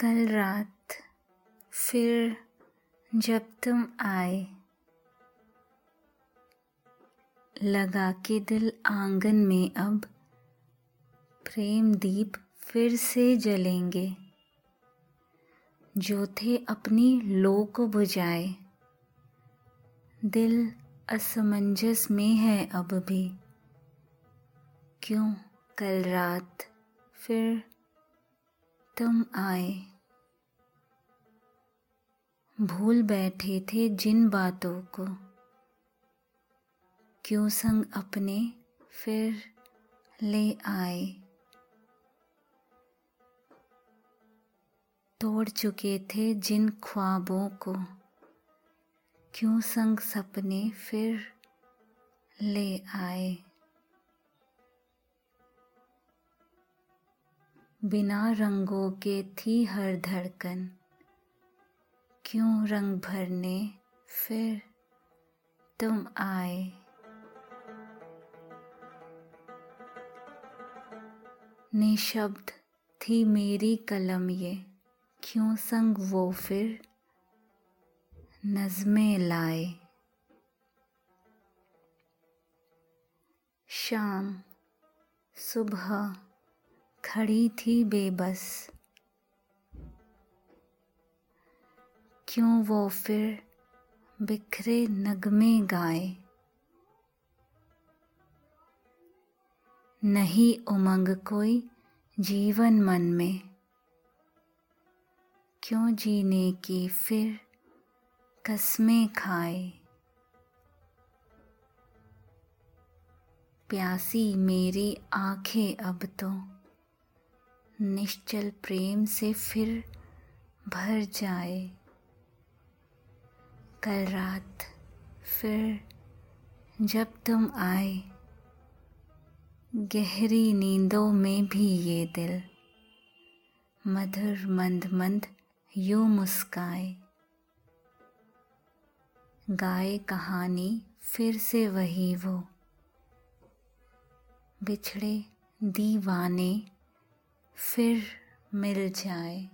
कल रात फिर जब तुम आए, लगा के दिल आँगन में अब प्रेम दीप फिर से जलेंगे। जो थे अपनी लो को बुझाए, दिल असमंजस में है अब भी। क्यों कल रात फिर तुम आए? भूल बैठे थे जिन बातों को। क्यों संग अपने फिर ले आए? तोड़ चुके थे जिन ख्वाबों को। क्यों संग सपने फिर ले आए? बिना रंगों के थी हर धड़कन। क्यों रंग भरने? फिर तुम आए। निशब्द थी मेरी कलम ये। क्यों संग वो फिर नज़में लाए? शाम, सुबह खड़ी थी बेबस। क्यों वो फिर बिखरे नगमे गाए? नहीं उमंग कोई जीवन मन में। क्यों जीने की फिर कसमें खाए? प्यासी मेरी आँखें अब तो निश्चल प्रेम से फिर भर जाए। कल रात फिर जब तुम आए, गहरी नींदों में भी ये दिल मधुर मंद मंद यूँ मुस्काए। गाए कहानी फिर से वही वो। बिछड़े दीवाने फिर मिल जाए।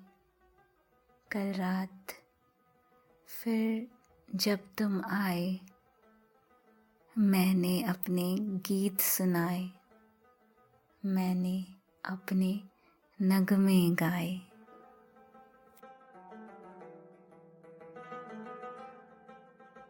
कल रात फिर जब तुम आए मैंने अपने गीत सुनाए मैंने अपने नगमे गाए।